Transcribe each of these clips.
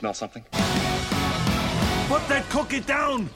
smell something? Put that cookie down!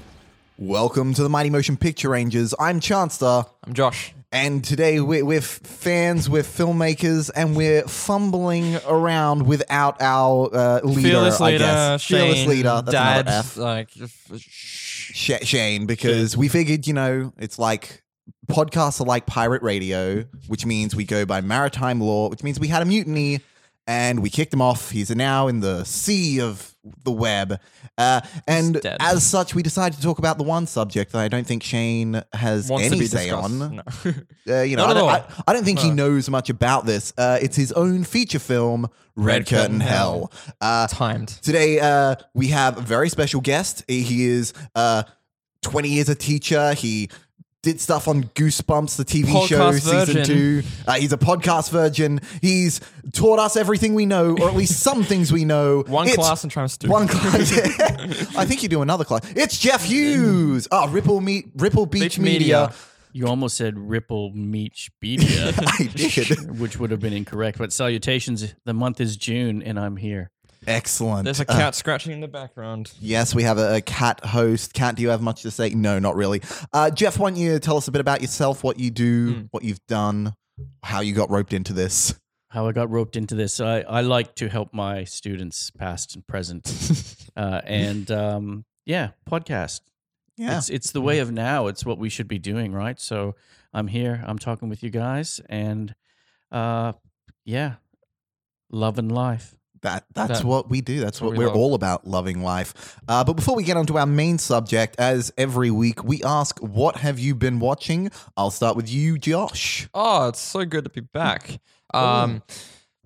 Welcome to the Mighty Motion Picture Rangers. I'm Chancellor, I'm Josh. and today we're with fans, we're filmmakers, and we're fumbling around without our uh, leader, Fearless I leader, guess. Fearless Shane, leader. That's dad, another F. like sh- Sh- Shane, because we figured, you know, it's like podcasts are like pirate radio, which means we go by maritime law, which means we had a mutiny and we kicked him off. He's now in the sea of the web. Uh, and dead. as such, we decided to talk about the one subject that I don't think Shane has wants any say on. No. Uh, you know, I don't. I, I don't think he knows much about this. Uh, it's his own feature film, Red, Red Curtain, Curtain Hell. Uh, Timed. Today, uh, we have a very special guest. He is uh, 20 years a teacher. He did stuff on Goosebumps, the TV show, season virgin. two. Uh, he's a podcast virgin. He's taught us everything we know, or at least some things we know. One It's- class and trying to do. One class. I think you do another class. It's Jeff Hughes. Oh, Ripple Meet Ripple Beach, Beach Media. Media. You almost said Ripple Meachpedia, I did. which would have been incorrect. But salutations, the month is June, and I'm here. Excellent. There's a Uh, cat scratching in the background. Yes, we have a, a cat host. Cat, do you have much to say? No, not really. Uh, Jeff, why don't you tell us a bit about yourself, what you do, Hmm. what you've done, how you got roped into this? How I got roped into this. I, I like to help my students, past and present. uh, and um, yeah, podcast. Yeah. It's, it's the way of now. It's what we should be doing, right? So I'm here. I'm talking with you guys. And uh, yeah, love and life. That that's That- what we do. That's what what we're we all about, loving life. Uh, but before we get on to our main subject, as every week we ask, "What have you been watching?" I'll start with you, Josh. Oh, it's so good to be back. Um,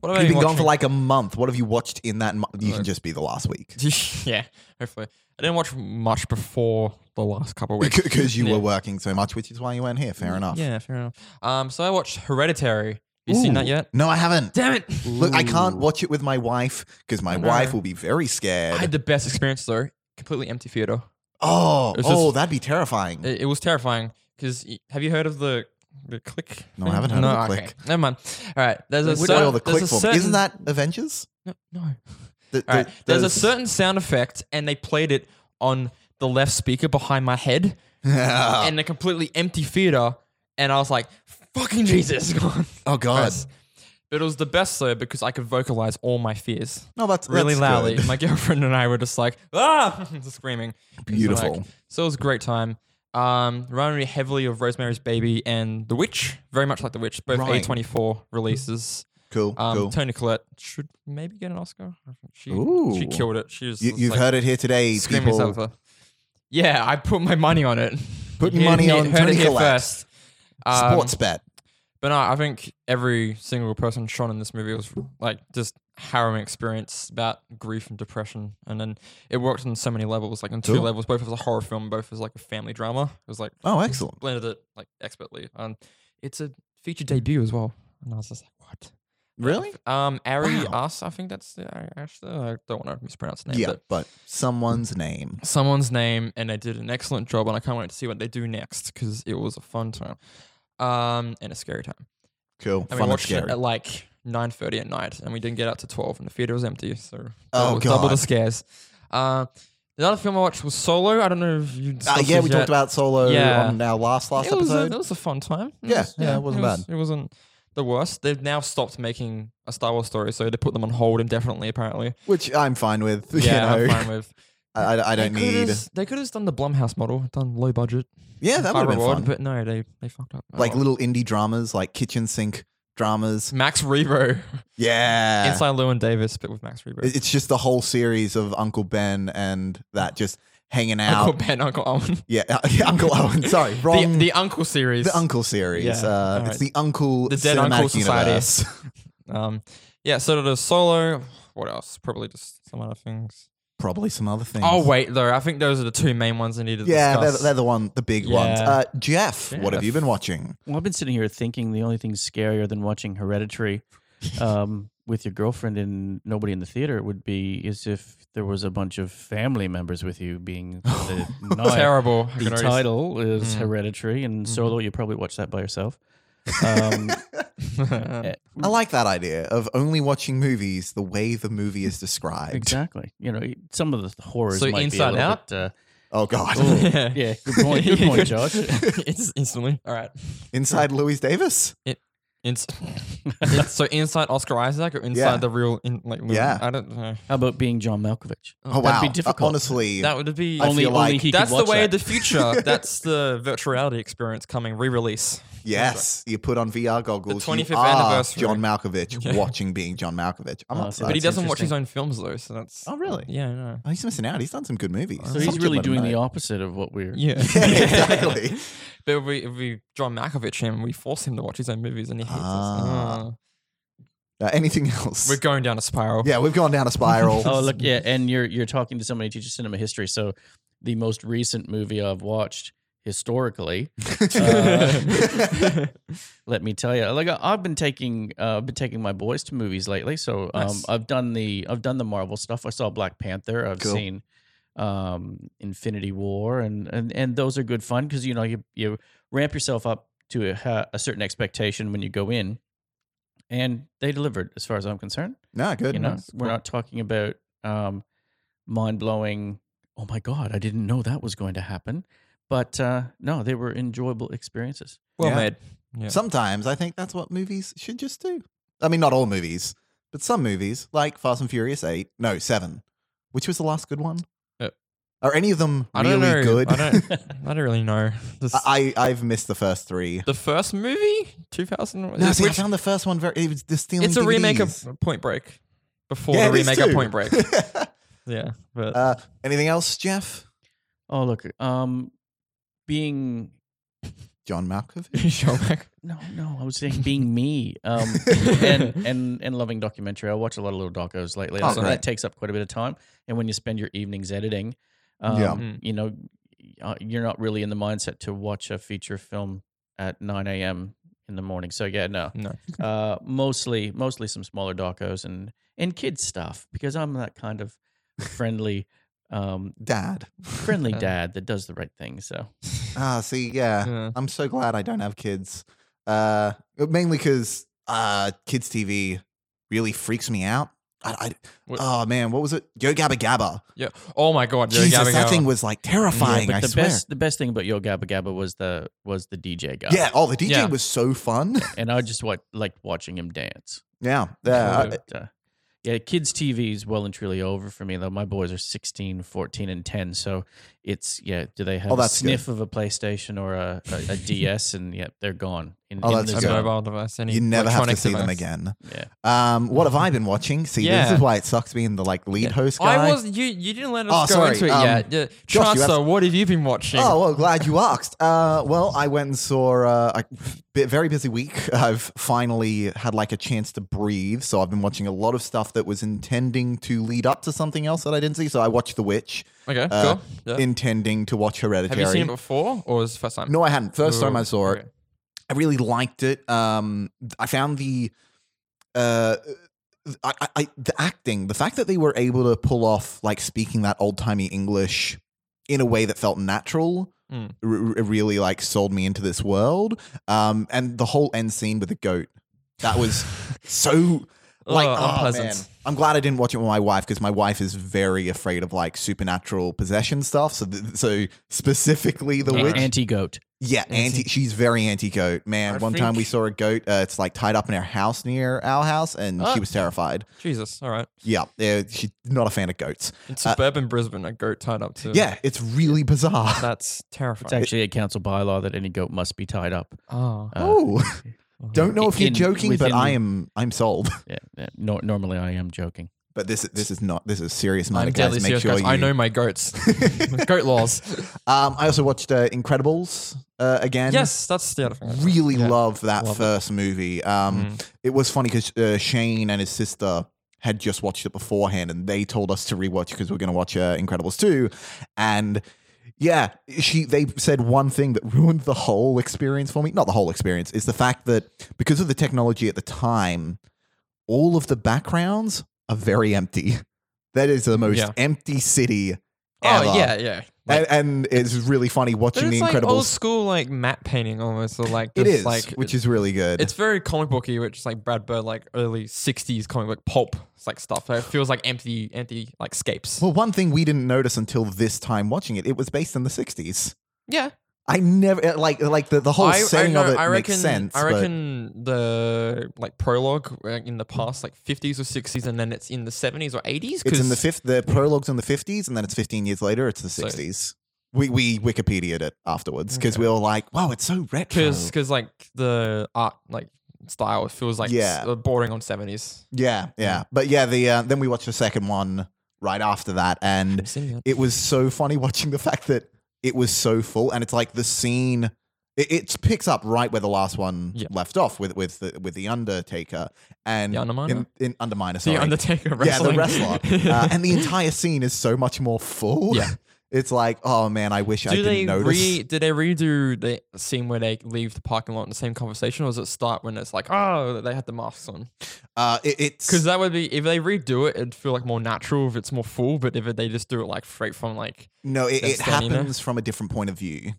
what have You've been gone for like a month. What have you watched in that? month? You can just be the last week yeah, hopefully. I didn't watch much before the last couple of weeks because you Yeah. were working so much, which is why you weren't here. Fair enough. Yeah, fair enough. Um, so I watched Hereditary. Have you seen that yet? No, I haven't. Damn it! Look, I can't watch it with my wife because my know. wife will be very scared. I had the best experience though. Completely empty theater. oh, oh, just- that'd be terrifying. It, it was terrifying because have you heard of the the click? No, I thing? haven't heard no, of the okay. click. Never mind. All right, there's a certain, oil oh, the there's click a certain, Isn't that Avengers? no? no. The- All right, the- there's a certain sound effect, and they played it on the left speaker behind my head, oh in a completely empty theater, and I was like, "Fucking Jesus!" Oh god! Yes. But it was the best though because I could vocalize all my fears No, that's really that's loudly. good. My girlfriend and I were just like, ah, just screaming. So, Beautiful. like, So it was a great time. Um, reminded me heavily of Rosemary's Baby and The Witch, very much like The Witch. Both Right. A24 releases. Cool, Um, cool. Toni Collette should maybe get an Oscar. I think She Ooh. she killed it. She was You, just, you've like, heard it here today, screaming people. Yeah, I put my money on it. Putting You money on heard Toni here Collette. first. Um, Sports bet. But no, I think every single person shown in this movie was like just harrowing experience about grief and depression, and then it worked on so many levels, like on two Cool. levels, both as a horror film, both as like a family drama. It was like Oh, excellent. blended it like expertly, and it's a feature debut as well. And I was just like, what? Really? Um, Ari Wow. Us, I think that's the actually I don't want to mispronounce the name. Yeah, but but someone's name. someone's name, and they did an excellent job, and I can't wait to see what they do next because it was a fun time, um, and a scary time. Cool. And we Fun and watched it scary. at like nine thirty at night, and we didn't get out to twelve, and the theater was empty. So Oh, double, double the scares. Uh, the other film I watched was Solo. I don't know if you. Uh, discussed yeah, this we yet. talked about Solo Yeah. on our last last it was, a, episode. it was a fun time. It Yeah, was- yeah, it wasn't was- bad. It wasn't the worst. They've now stopped making a Star Wars story, so they put them on hold indefinitely. Apparently, which I'm fine with. yeah, you know, I'm fine with. I, I- don't they need. They could have done the Blumhouse model, done low budget, Yeah, that would have been reward, fun. but no, they they fucked up. Oh like well. little indie dramas, like kitchen sink dramas. Max Rebo, Yeah, inside Llewyn Davis, but with Max Rebo. It's just the whole series of Uncle Ben and that just hanging out. Uncle Ben, Uncle Owen. Yeah, uh, yeah, Uncle Owen. Sorry, wrong. The, the Uncle series. The Uncle series. Yeah, Uh, alright. It's the Uncle The Dead Uncle Society. Um, yeah, so the solo. What else? Probably just some other things. Probably some other things. Oh wait, though, I think those are the two main ones I need to Yeah, they're, discuss. they're the one, the big ones. Yeah. Uh, Jeff, what have you been watching? Well, I've been sitting here thinking the only thing scarier than watching Hereditary um, with your girlfriend and nobody in the theater would be is if there was a bunch of family members with you being the, night. Terrible. I the can already- title is Mm. Hereditary, and. Solo, you probably watch that by yourself. Um, I like that idea of only watching movies the way the movie is described. exactly. You know, some of the horrors So might Inside be a Out? Bit, uh, Oh God! yeah, good point. Good point, Josh. it's instantly. All right. Inside Llewyn Davis. Ins- it's- so inside Oscar Isaac or inside Yeah. the real in, like movie? Yeah. I don't know. How about being John Malkovich? Oh That'd wow! be Uh, difficult. honestly, That would be I only, feel like only he that's the watch way of that. the future. that's the virtual reality experience coming re-release. yes, you put on VR goggles. The you 25th are anniversary. John Malkovich Yeah. watching being John Malkovich. I'm Oh, not so But he That's doesn't watch his interesting. own films though, so that's. Oh, really? Yeah, no. Oh, he's missing out. He's done some good movies. So he's Someone should really let him doing the know. opposite of what we're. Yeah, Yeah, exactly. but if we if we John Malkovich him, we force him to watch his own movies, and he hates Ah. us. Ah. Uh, anything else? We're going down a spiral. yeah, we've gone down a spiral. Oh look, yeah, and you're you're talking to somebody who teaches cinema history. So the most recent movie I've watched historically, uh, let me tell you, like I- I've been taking uh, I've been taking my boys to movies lately. So um, Nice. I've done the I've done the Marvel stuff. I saw Black Panther. I've Cool. seen um, Infinity War, and and and those are good fun because you know you you ramp yourself up to a, a certain expectation when you go in, and they delivered as far as I'm concerned. no, good. You know, Nice. we're not talking about um, mind blowing. Oh my god, I didn't know that was going to happen. But uh, no, they were enjoyable experiences. well Yeah. made. Yeah. Sometimes I think that's what movies should just do. I mean, not all movies, but some movies, like Fast and Furious 8, no, 7. Which was the last good one? Are any of them I really don't know. good? I don't. I don't really know. This- I, I've missed the first three. the first movie, two thousand. No, see, I found the first one very. It was the stealing. it's a remake DVDs. of Point Break. Before Yeah, the it is remake of too. Point Break. Yeah, but uh, anything else, Jeff? Oh look, um, being John Malkovich. Showback. no, no, I was saying being me, um, and and and loving documentary. I watch a lot of little docos lately, Oh, so great. that takes up quite a bit of time. And when you spend your evenings editing, um, Yeah. Mm. you know, uh, you're not really in the mindset to watch a feature film at 9 a.m. in the morning. So yeah, no, No. uh, mostly mostly some smaller docos and and kids stuff because I'm that kind of friendly um, Dad. friendly dad that does the right thing. So Ah, see, yeah. Yeah. I'm so glad I don't have kids. Uh, mainly because uh, kids TV really freaks me out. I, I, oh man, what was it? Yo Gabba Gabba. Yeah. Oh my god. Yo Jesus, Gabba that Gabba. thing was like terrifying. but I the swear. best the best thing about Yo Gabba Gabba was the was the DJ guy. yeah. Oh, the DJ Yeah. was so fun. and I just what liked watching him dance. yeah. Yeah. Cool. But, uh, yeah, kids TV is well and truly over for me though. My boys are 16, 14 and 10, so it's yeah, do they have Oh, a that's good. sniff of a PlayStation or a, a, a DS and yeah, they're gone. In, Oh, in the mobile device. Any you never have to see them again. Yeah. Um, what have I been watching? See, this is why it sucks being the like lead Yeah. host guy. I was you. You didn't let us Oh, go sorry, into it um, yet. Yeah. Josh, you Chancellor, what have you been watching? Oh well, glad you asked. Uh, well, I went and saw uh, a bit, very busy week. I've finally had like a chance to breathe, so I've been watching a lot of stuff that was intending to lead up to something else that I didn't see. So I watched The Witch, okay. uh, cool. Yeah. intending to watch Hereditary. have you seen it before, or was it the first time? No, I hadn't. First time I saw it, okay. I really liked it. Um, I found the uh, I, I, the acting, the fact that they were able to pull off like speaking that old timey English in a way that felt natural. Mm. r- really like sold me into this world. Um, and the whole end scene with the goat, that was so like oh, unpleasant. man. I'm glad I didn't watch it with my wife because my wife is very afraid of like supernatural possession stuff. So, th- so specifically the witch, Anti goat. Yeah, anti. She's very anti goat. Man, I one time we saw a goat. Uh, it's like tied up in our house near our house, and Ah. she was terrified. Jesus. All right. Yeah, yeah, she's not a fan of goats. In suburban Brisbane, a goat tied up to. Uh, Yeah, it's really bizarre. That's terrifying. It's terrifying. actually a council bylaw that any goat must be tied up. oh. Uh, oh, don't know if you're in- joking, but within I am. I'm sold. Yeah, yeah. No, normally I am joking. But this this is not this is serious matter, I'm guys. deadly Make serious, sure guys. you. I know my goats. Goat laws. Um, I also watched uh, Incredibles uh, again. Yes, that's the other thing. really Yeah. love that Love it. first movie. Um, Mm. It was funny because uh, Shane and his sister had just watched it beforehand, and they told us to rewatch because we are going to watch uh, Incredibles two, and. Yeah, she they said one thing that ruined the whole experience for me. Not the whole experience, is the fact that because of the technology at the time, all of the backgrounds are very empty. That is the most Yeah. empty city oh, ever. Oh yeah, yeah. and, and it's really funny watching it's the like old school like matte painting almost, or like It just, like which is really good. It's very comic booky, which is like Brad Bird, like early '60s comic book pulp. It's like stuff. It feels like empty, empty like scapes. well, one thing we didn't notice until this time watching it, it was based in the '60s. yeah, I never like like the, the whole setting know- of it I makes sense. I but- reckon the like prologue in the past, like 50s or 60s, and then it's in the 70s or 80s. It's in the fifth. The prologue's in the fifties, and then it's fifteen years later. It's the So- sixties. we we Wikipedia'd it afterwards because Okay. we were like, "Wow, it's so retro." because like the art like style feels like Yeah. bordering on 70s. yeah, yeah, but yeah. The uh, then we watched the second one right after that, and it. it was so funny watching the fact that it was so full, and it's like the scene. It, it picks up right where the last one Yeah. left off with with the, with the Undertaker and The Underminer? in, in Underminer. The Sorry, Undertaker yeah, the wrestler, uh, and the entire scene is so much more full. Yeah. It's like, oh man, I wish I do didn't they notice. re did they redo the scene where they leave the parking lot in the same conversation, or does it start when it's like, oh, they had the masks on? uh, it, it's Because that would be if they redo it, it'd feel like more natural if it's more full. But if it, they just do it like straight from like, No, it, it standing there? happens from a different point of view.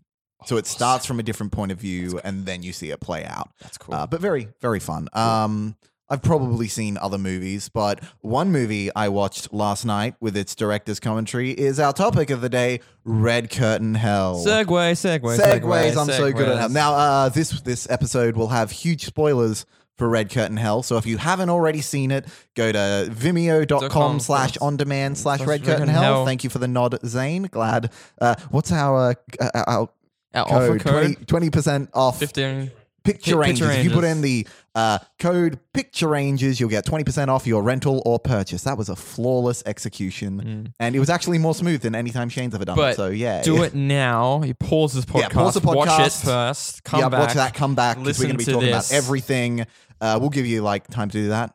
So it starts from a different point of view, and then you see it play out. that's cool. Uh, but very, very fun. Um, I've probably seen other movies, but one movie I watched last night with its director's commentary is our topic of the day: Red Curtain Hell. Segway, segway, Segues. I'm so good at them. Now, uh, this this episode will have huge spoilers for Red Curtain Hell. So if you haven't already seen it, go to vimeo.com com slash on demand slash Red Curtain Hell. Thank you for the nod, Zane. Glad. Uh, what's our uh, our Our offer code? code 20 percent off. fifteen. Picture Pi- ranges. If you put in the uh, code picture rangers, you'll get 20% off your rental or purchase. That was a flawless execution. And it was actually more smooth than any time Shane's ever done it. Mm. So yeah. Do it now. You pause this podcast. Yeah, pause the Watch it podcast. first. Come yeah, back. watch that, come back, because we're going to be talking this. about everything. Uh, we'll give you like time to do that.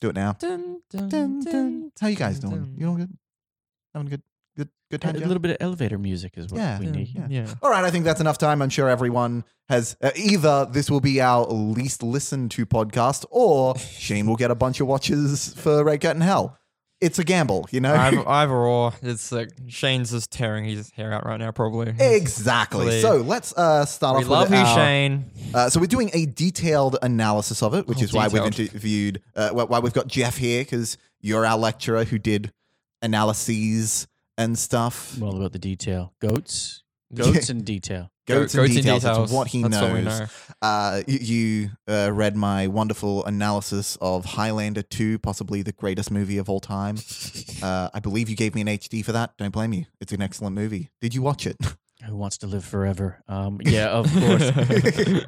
Do it now. Dun, dun, Dun, How you guys doing? You all good? Having good, good, good A time, Joe? little bit of elevator music is what Yeah, we yeah, need. yeah. Yeah. All right, I think that's enough time. I'm sure everyone has uh, either this will be our least listened to podcast, or Shane will get a bunch of watches for Red Curtain Hell. It's a gamble, you know. Either, either or. It's like Shane's just tearing his hair out right now, probably. exactly. Please. So let's uh, start off. we off. love with you, our- Shane. Uh, so we're doing a detailed analysis of it, which Oh, is why we've detailed. interviewed, uh, wh- why we've got Jeff here because you're our lecturer who did analyses and stuff. I'm about the detail. Goats, goats, and detail. Goats, Go- and details. That's details. what he That's what we knows. know. Uh, you you uh, read my wonderful analysis of Highlander 2, possibly the greatest movie of all time. Uh, I believe you gave me an HD for that. Don't blame you. It's an excellent movie. Did you watch it? Who wants to live forever? Um, yeah, of course.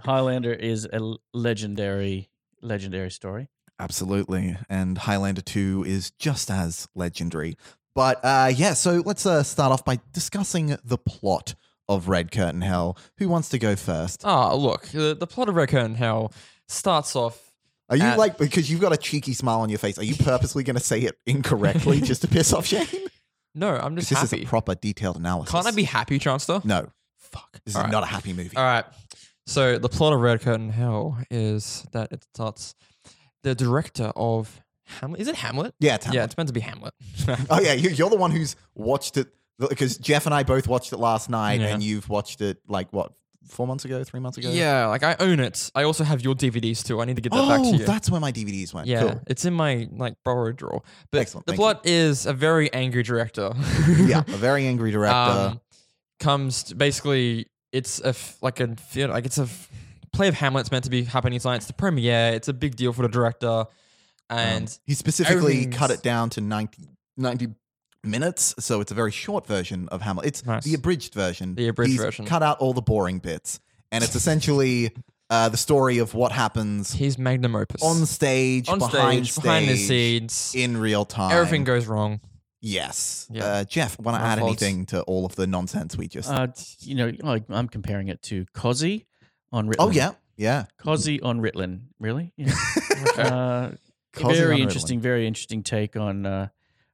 Highlander is a legendary, legendary story. Absolutely. And Highlander 2 is just as legendary. But uh, yeah, so let's uh, start off by discussing the plot of Red Curtain Hell. Who wants to go first? Ah, look, the, the plot of Red Curtain Hell starts off. Are you uh, like, because you've got a cheeky smile on your face, are you purposely going to say it incorrectly just to piss off Shane? No, I'm just This is a proper detailed analysis. Can't I be happy, Chancellor? No, Fuck. this is not a happy movie. All right. So the plot of Red Curtain Hell is that it starts. The director of Hamlet is it Hamlet? Yeah, it's Yeah, Hamlet. it's meant to be Hamlet. Oh yeah, you, you're the one who's watched it because Jeff and I both watched it last night, Yeah. and you've watched it like what four months ago, three months ago. yeah, like I own it. I also have your DVDs too. I need to get that Oh, back to you. that's where my DVDs went. yeah, Cool. it's in my like borrowed drawer. But Excellent, the thank you. plot is a very angry director. yeah, a very angry director. um, comes to basically it's a f- like a like it's a f- play of Hamlet's meant to be happening tonight. It's the premiere. It's a big deal for the director, and Um, he specifically cut it down to 90, 90 minutes, so it's a very short version of Hamlet. It's Nice. the abridged version. The abridged He's version. Cut out all the boring bits, and it's essentially uh, the story of what happens his magnum opus on stage, on behind stage, behind the scenes. in real time. Everything goes wrong. Yes. Yeah. Uh, Jeff, want to add faults. anything to all of the nonsense we just? Uh, you know, like, I'm comparing it to Cosi on Ritalin. oh yeah, yeah. Cosi on Ritalin. Really? Yeah. Uh, Cosi on very interesting, very interesting take on uh,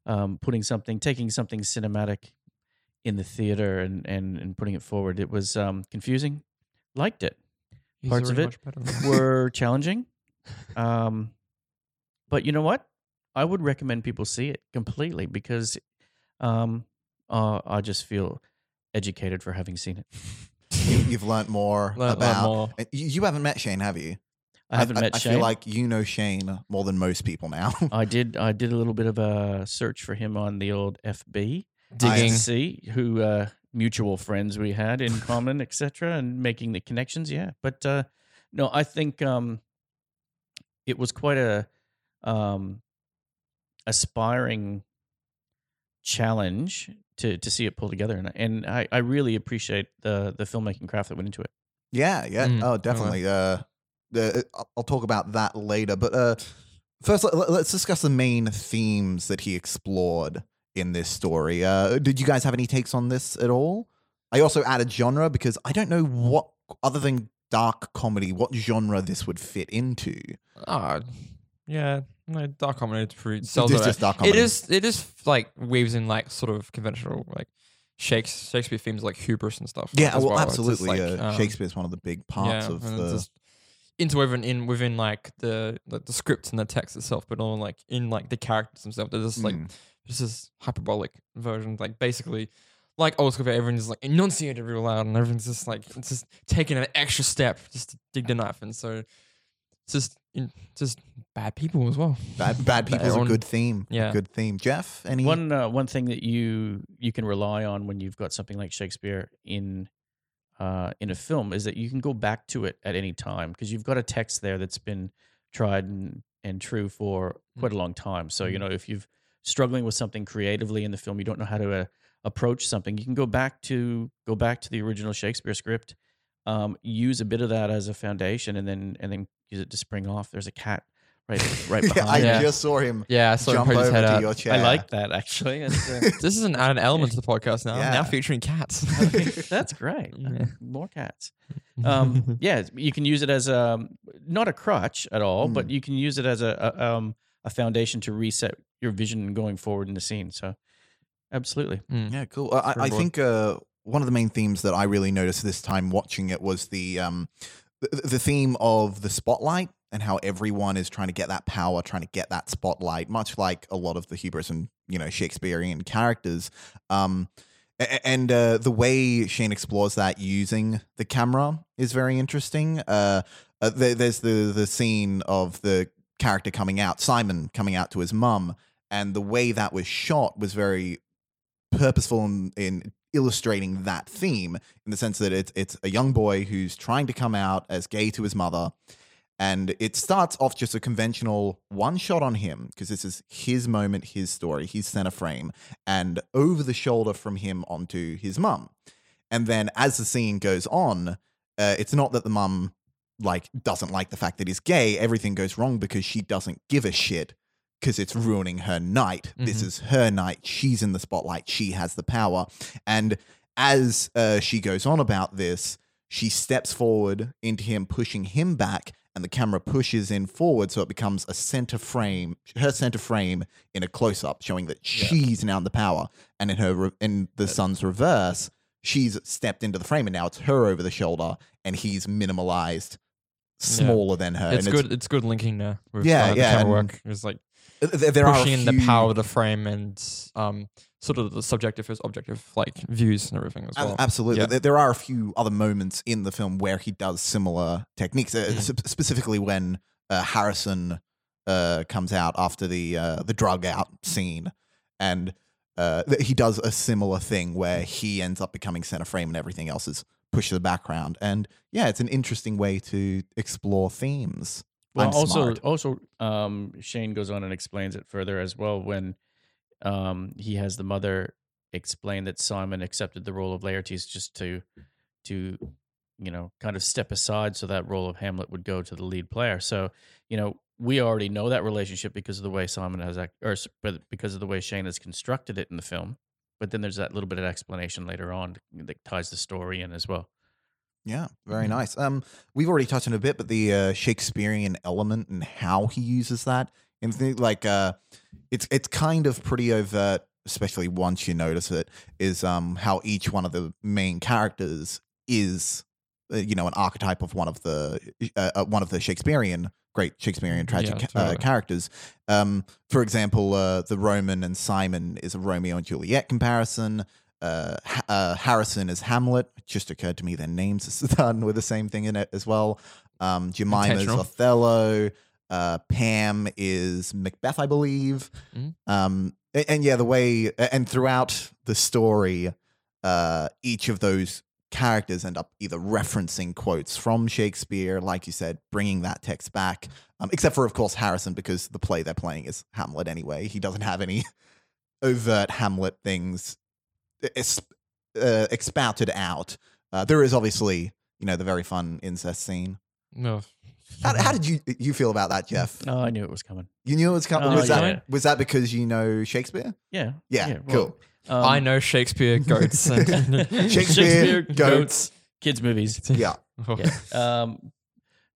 um, putting something, taking something cinematic in the theater and and, and putting it forward. It was um, confusing. Liked it. He's Parts of it much better than- Were challenging. Um, but you know what? I would recommend people see it completely because um, uh, I just feel educated for having seen it. You, you've learned more Learnt- learnt about. more. You, you haven't met Shane, have you? I haven't met I, Shane. feel like you know Shane more than most people now. I did. I did a little bit of a search for him on the old FB Digging. to see who uh, mutual friends we had in common, etc., and making the connections. Yeah, but uh, no, I think um, it was quite a um, aspiring challenge to to see it pull together, and and I, I really appreciate the the filmmaking craft that went into it. Yeah, yeah. Mm, oh, okay. definitely. Uh, the I'll- talk about that later. But uh, first, let, let's discuss the main themes that he explored in this story. Uh, did you guys have any takes on this at all? I also added genre because I don't know what other than dark comedy, what genre this would fit into. Ah, yeah. No, dark comedy is pretty. Sells is it. just dark It comedy. is. It is like weaves in like sort of conventional like Shakespeare, Shakespeare themes like hubris and stuff. Yeah, as well, absolutely. like, uh, um, Shakespeare's one of the big parts yeah, of the. it's just interwoven in within like the like, the script and the text itself, but all like in like the characters themselves. They're just like Mm. just this hyperbolic version, like basically. Like old school, everyone's like enunciated real loud, and everyone's just like it's just taking an extra step just to dig the knife, and so it's just in, just bad people as well. Bad, bad people is a good theme. a yeah. good theme. Jeff, any? One uh, one thing that you you can rely on when you've got something like Shakespeare in uh, in a film is that you can go back to it at any time because you've got a text there that's been tried and, and true for quite a long time. So you Mhm. know if you've struggling with something creatively in the film, you don't know how to uh, approach something. You can go back to go back to the original Shakespeare script, um, use a bit of that as a foundation, and then and then use it to spring off. There's a cat right right Yeah, behind. I. Yeah. just saw him Yeah, I saw him jump poke his over head to out. your chair. I like that actually. Uh, This is an added element to the podcast now. Yeah. Now featuring cats. That's great. Yeah. More cats. Um, yeah, you can use it as a not a crutch at all, but Mm. you can use it as a, a um a foundation to reset your vision going forward in the scene. So, absolutely. Mm. Yeah, cool. Uh, I, I think uh, one of the main themes that I really noticed this time watching it was the um, the, the theme of the spotlight and how everyone is trying to get that power, trying to get that spotlight, much like a lot of the hubris and you know Shakespearean characters. Um, and uh, the way Shane explores that using the camera is very interesting. Uh, uh, there, there's the the scene of the character coming out, Simon coming out to his mum, and the way that was shot was very purposeful in, in illustrating that theme in the sense that it's it's a young boy who's trying to come out as gay to his mother and it starts off just a conventional one shot on him because this is his moment his story his center frame and over the shoulder from him onto his mum and then as the scene goes on uh, it's not that the mum like doesn't like the fact that he's gay everything goes wrong because she doesn't give a shit because it's ruining her night. This Mhm. is her night. She's in the spotlight. She has the power. And as uh, she goes on about this, she steps forward into him, pushing him back, and the camera pushes in forward, so it becomes a center frame, her center frame in a close up, showing that Yeah. she's now in the power. And in her, re- in the sun's reverse, she's stepped into the frame, and now it's her over the shoulder, and he's minimalized, smaller than her. it's and good. It's, good linking there. With, Yeah, uh, the yeah, camera work. It's like There, there pushing in the power of the frame and um sort of the subjective versus objective like views and everything as well. Absolutely. Yeah. There, there are a few other moments in the film where he does similar techniques, uh, Mm. sp- specifically when uh, Harrison uh, comes out after the uh, the drug out scene, and uh, he does a similar thing where he ends up becoming center frame and everything else is pushed to the background. And yeah, it's an interesting way to explore themes. Well, I'm also, smart. also, um, Shane goes on and explains it further as well when um, he has the mother explain that Simon accepted the role of Laertes just to, to, you know, kind of step aside so that role of Hamlet would go to the lead player. So, you know, we already know that relationship because of the way Simon has, act, or because of the way Shane has constructed it in the film. But then there's that little bit of explanation later on that ties the story in as well. Yeah, very Mhm. nice. Um, we've already touched on a bit, but the uh, Shakespearean element and how he uses that, and th- like, uh, it's it's kind of pretty overt, especially once you notice it. Is um how each one of the main characters is, uh, you know, an archetype of one of the uh, uh, one of the Shakespearean great Shakespearean tragic Yeah, ca- uh, characters. Um, for example, uh, the Roman and Simon is a Romeo and Juliet comparison. Uh, uh, Harrison is Hamlet. It just occurred to me their names is done with the same thing in it as well. Um, Jemima is Othello. Uh, Pam is Macbeth, I believe. Mhm. Um, a- and, yeah, the way and throughout the story, uh, each of those characters end up either referencing quotes from Shakespeare, like you said, bringing that text back. Um, except for, of course, Harrison, because the play they're playing is Hamlet anyway. He doesn't have any overt Hamlet things uh, expouted out. Uh, there is obviously, you know, the very fun incest scene. No. How, how did you you feel about that, Jeff? Oh, I knew it was coming. You knew it was coming. Oh, was that was that because you know Shakespeare? Yeah. Yeah, well, um, I know Shakespeare goats. and- Shakespeare, goats. kids movies. Yeah, Oh. Yeah. Um,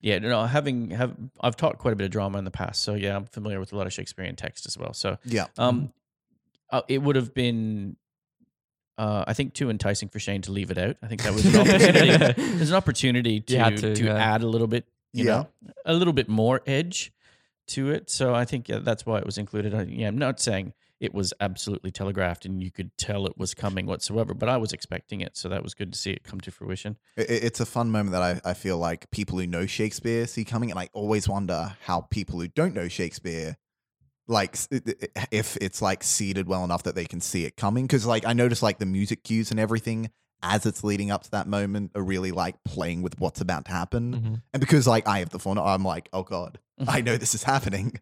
yeah, no, having have I've taught quite a bit of drama in the past, so yeah, I'm familiar with a lot of Shakespearean text as well. So, yeah. um, uh, it would have been, uh, I think, too enticing for Shane to leave it out. I think that was an opportunity. There's an opportunity to You to, to, yeah. add a little bit, you Yeah. know, a little bit more edge to it. So I think yeah, that's why it was included. I, yeah, I'm not saying it was absolutely telegraphed and you could tell it was coming whatsoever, but I was expecting it, so that was good to see it come to fruition. It, it- it's a fun moment that I, I feel like people who know Shakespeare see coming, and I always wonder how people who don't know Shakespeare, like s- i- i- if it's like seeded well enough that they can see it coming. Because like I notice like the music cues and everything as it's leading up to that moment are really like playing with what's about to happen. Mhm. And because like I have the phone, I'm like, oh god, I know this is happening.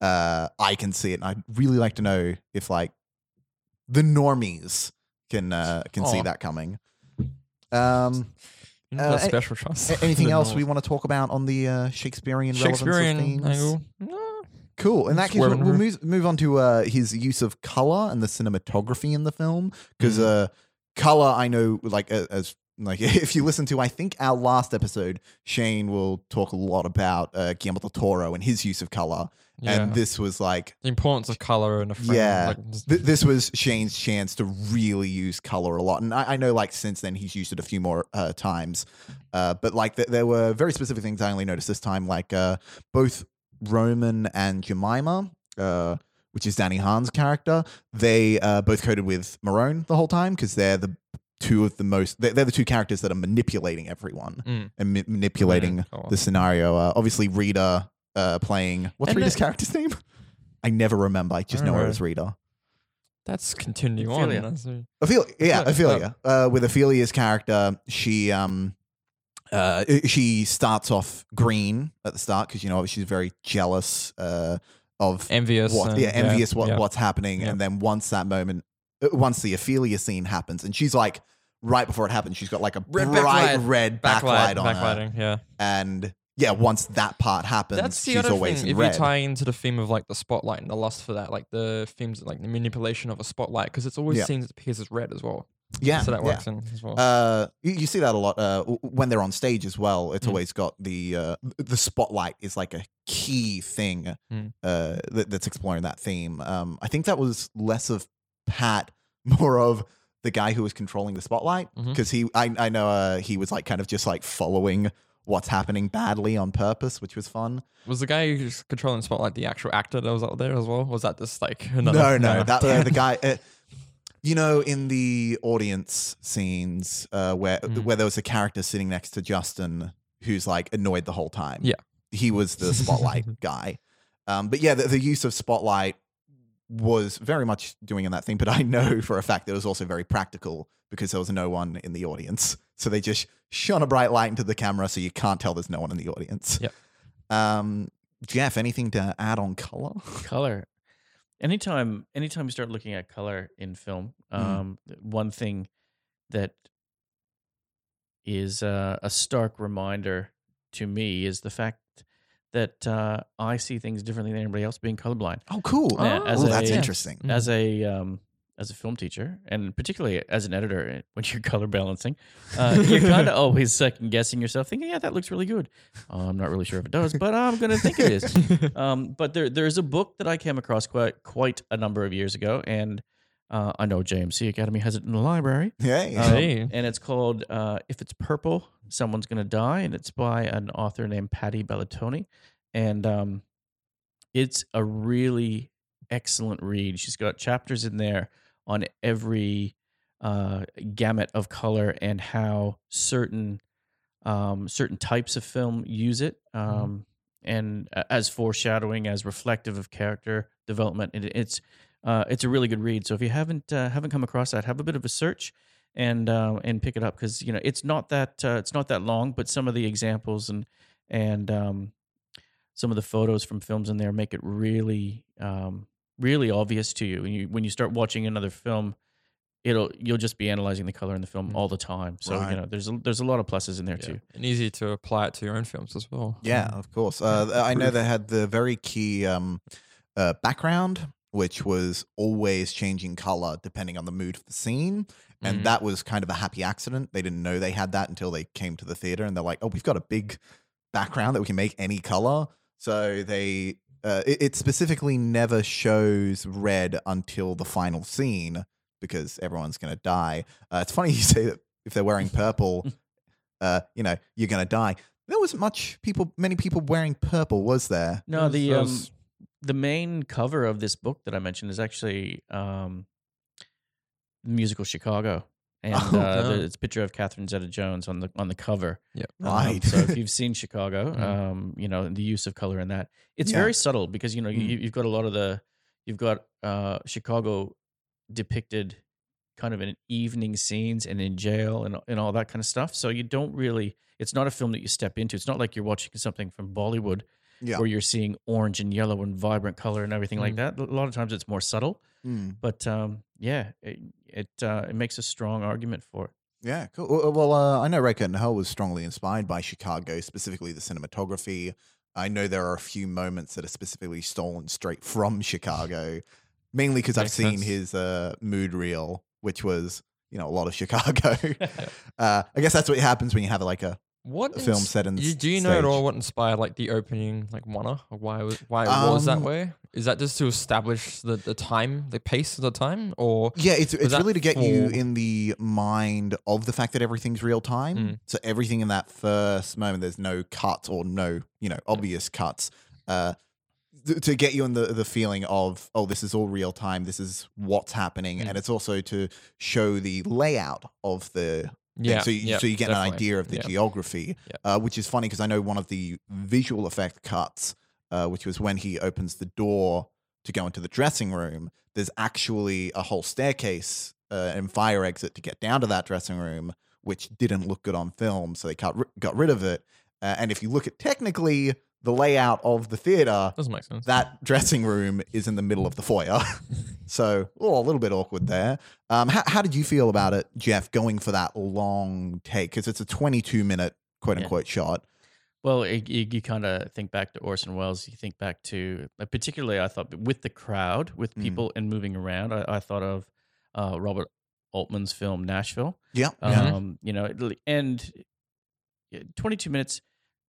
Uh, I can see it, and I'd really like to know if like the normies can uh, can see that coming. Um, Uh, special trust. anything else we want to talk about on the uh, Shakespearean, Shakespearean relevance of themes? Cool. In that case, we'll, we'll move, move on to uh, his use of color and the cinematography in the film because Mm-hmm. uh, color, I know, like uh, as like if you listen to, I think our last episode, Shane will talk a lot about uh, Guillermo del Toro and his use of color, Yeah. and this was like the importance of color in a frame. Yeah. Like, th- this was Shane's chance to really use color a lot, and I, I know like since then he's used it a few more uh, times, uh, but like th- there were very specific things I only noticed this time, like uh, both Roman and Jemima, uh, which is Danny Hahn's character, they uh, both coded with Marone the whole time because they're the two of the most they're, they're the two characters that are manipulating everyone Mm. and ma- manipulating Mm, oh. the scenario. Uh, obviously, Rita uh, playing what's And Rita's it- character's name? I never remember. I just I know her remember. as Rita. That's continuing on. Ophelia. That's Ophelia, yeah, Yeah, Ophelia. Uh, with Ophelia's character, she um, uh, she starts off green at the start because you know she's very jealous uh, of envious. what, and- yeah, envious what yeah. what's happening, Yeah. and then once that moment, uh, once the Ophelia scene happens, and she's like right before it happens, she's got like a Red bright backlight. red backlight, backlight on her, backlighting. Yeah, and yeah, once that part happens, that's the she's other always thing. in If red. you tie into the theme of like the spotlight and the lust for that, like the themes, like the manipulation of a spotlight, because it's always Yeah. seen as appears as red as well. Yeah, so that yeah. works in as well. Uh, you, you see that a lot uh, when they're on stage as well. It's Mm. always got the uh, the spotlight is like a key thing Mm. uh, that, that's exploring that theme. Um, I think that was less of Pat, more of the guy who was controlling the spotlight because he I I know uh, he was like kind of just like following what's happening badly on purpose, which was fun. was the guy who's controlling the spotlight the actual actor that was out there as well? Was that just like another? no, no, that uh, the guy. You know, in the audience scenes uh, where Mm. where there was a character sitting next to Justin who's like annoyed the whole time. Yeah. he was the spotlight guy. Um, but yeah, the, the use of spotlight was very much doing in that thing. But I know for a fact that it was also very practical because there was no one in the audience, so they just shone a bright light into the camera, so you can't tell there's no one in the audience. Yep. Um, Jeff, anything to add on color? color anytime anytime you start looking at color in film Mm. um one thing that is uh, a stark reminder to me is the fact that uh, I see things differently than anybody else being colorblind. Oh, cool. Oh, as that's a- interesting. Mm. As a um, as a film teacher, and particularly as an editor, eh, when you're color balancing, uh, you're kind of always second guessing yourself, thinking, "Yeah, that looks really good." Uh, I'm not really sure if it does, but I'm gonna think it is. Um, but there there's a book that I came across quite quite a number of years ago, and uh, I know JMC Academy has it in the library. Yeah. Um, Hey. and it's called uh, "If It's Purple, Someone's Gonna Die," and it's by an author named Patti Bellantoni, and um, it's a really excellent read. She's got chapters in there on every uh, gamut of color and how certain um, certain types of film use it, um, and as foreshadowing, as reflective of character development. It, it's uh, it's a really good read. So if you haven't uh, haven't come across that, have a bit of a search and uh, and pick it up because you know it's not that uh, it's not that long, but some of the examples and and um, some of the photos from films in there make it really um, really obvious to you when you when you start watching another film. It'll you'll just be analyzing the color in the film Mm. all the time. So Right. you know there's a, there's a lot of pluses in there Yeah. too. And easy to apply it to your own films as well. Yeah, of course. Uh, I know they had the very key um, uh, background, which was always changing color depending on the mood of the scene. And Mhm. that was kind of a happy accident. They didn't know they had that until they came to the theater and they're like, oh, we've got a big background that we can make any color. So they, uh, it, it specifically never shows red until the final scene because everyone's going to die. Uh, it's funny you say that if they're wearing purple, uh, you know, you're going to die. There wasn't much people, many people wearing purple, was there? No, Those- the um, the main cover of this book that I mentioned is actually um, the musical Chicago, and Oh, uh, no. it's a picture of Catherine Zeta-Jones on the on the cover. Yeah. Um, Right. so if you've seen Chicago, Mhm. um, you know the use of color in that. It's Yeah. very subtle because you know you, Mm. you've got a lot of the you've got uh, Chicago depicted kind of in evening scenes and in jail and and all that kind of stuff. So you don't really. It's not a film that you step into. It's not like you're watching something from Bollywood Yeah. where you're seeing orange and yellow and vibrant color and everything like Mm. that. A lot of times it's more subtle, Mm. but um, yeah, it it, uh, it makes a strong argument for it. Yeah, cool. Well, Well, uh, I know Red Curtain Hell was strongly inspired by Chicago, specifically the cinematography. I know there are a few moments that are specifically stolen straight from Chicago, mainly because I've seen sense. his uh, mood reel, which was you know a lot of Chicago. uh, I guess that's what happens when you have like a What a film ins- set in Do s- you, do you know at stage. all what inspired like the opening like wanna or why was, why it was that Um, way? Is that just to establish the, the time, the pace of the time, or Yeah, it's it's that really to get you for- in the mind of the fact that everything's real time. Mm. So everything in that first moment, there's no cuts or no, you know, obvious cuts. Uh, th- to get you in the the feeling of oh, this is all real time. This is what's happening, Mm. and it's also to show the layout of the thing. yeah? So you, yeah, so you get an idea of the Yeah. geography, Yeah. uh, which is funny because I know one of the visual effect cuts, uh, which was when he opens the door to go into the dressing room. There's actually a whole staircase uh, and fire exit to get down to that dressing room, which didn't look good on film, so they got got rid of it. Uh, and if you look at technically the layout of the theater, Doesn't make sense. that dressing room is in the middle of the foyer. so oh, a little bit awkward there. Um, how, how did you feel about it, Jeff, going for that long take? Because it's a 22 minute quote Yeah. unquote shot. Well, it, you, you kind of think back to Orson Welles. You think back to, uh, particularly, I thought with the crowd, with Mm. people and moving around. I, I thought of uh, Robert Altman's film Nashville. Yeah. Um, yeah. You know, and 22 minutes.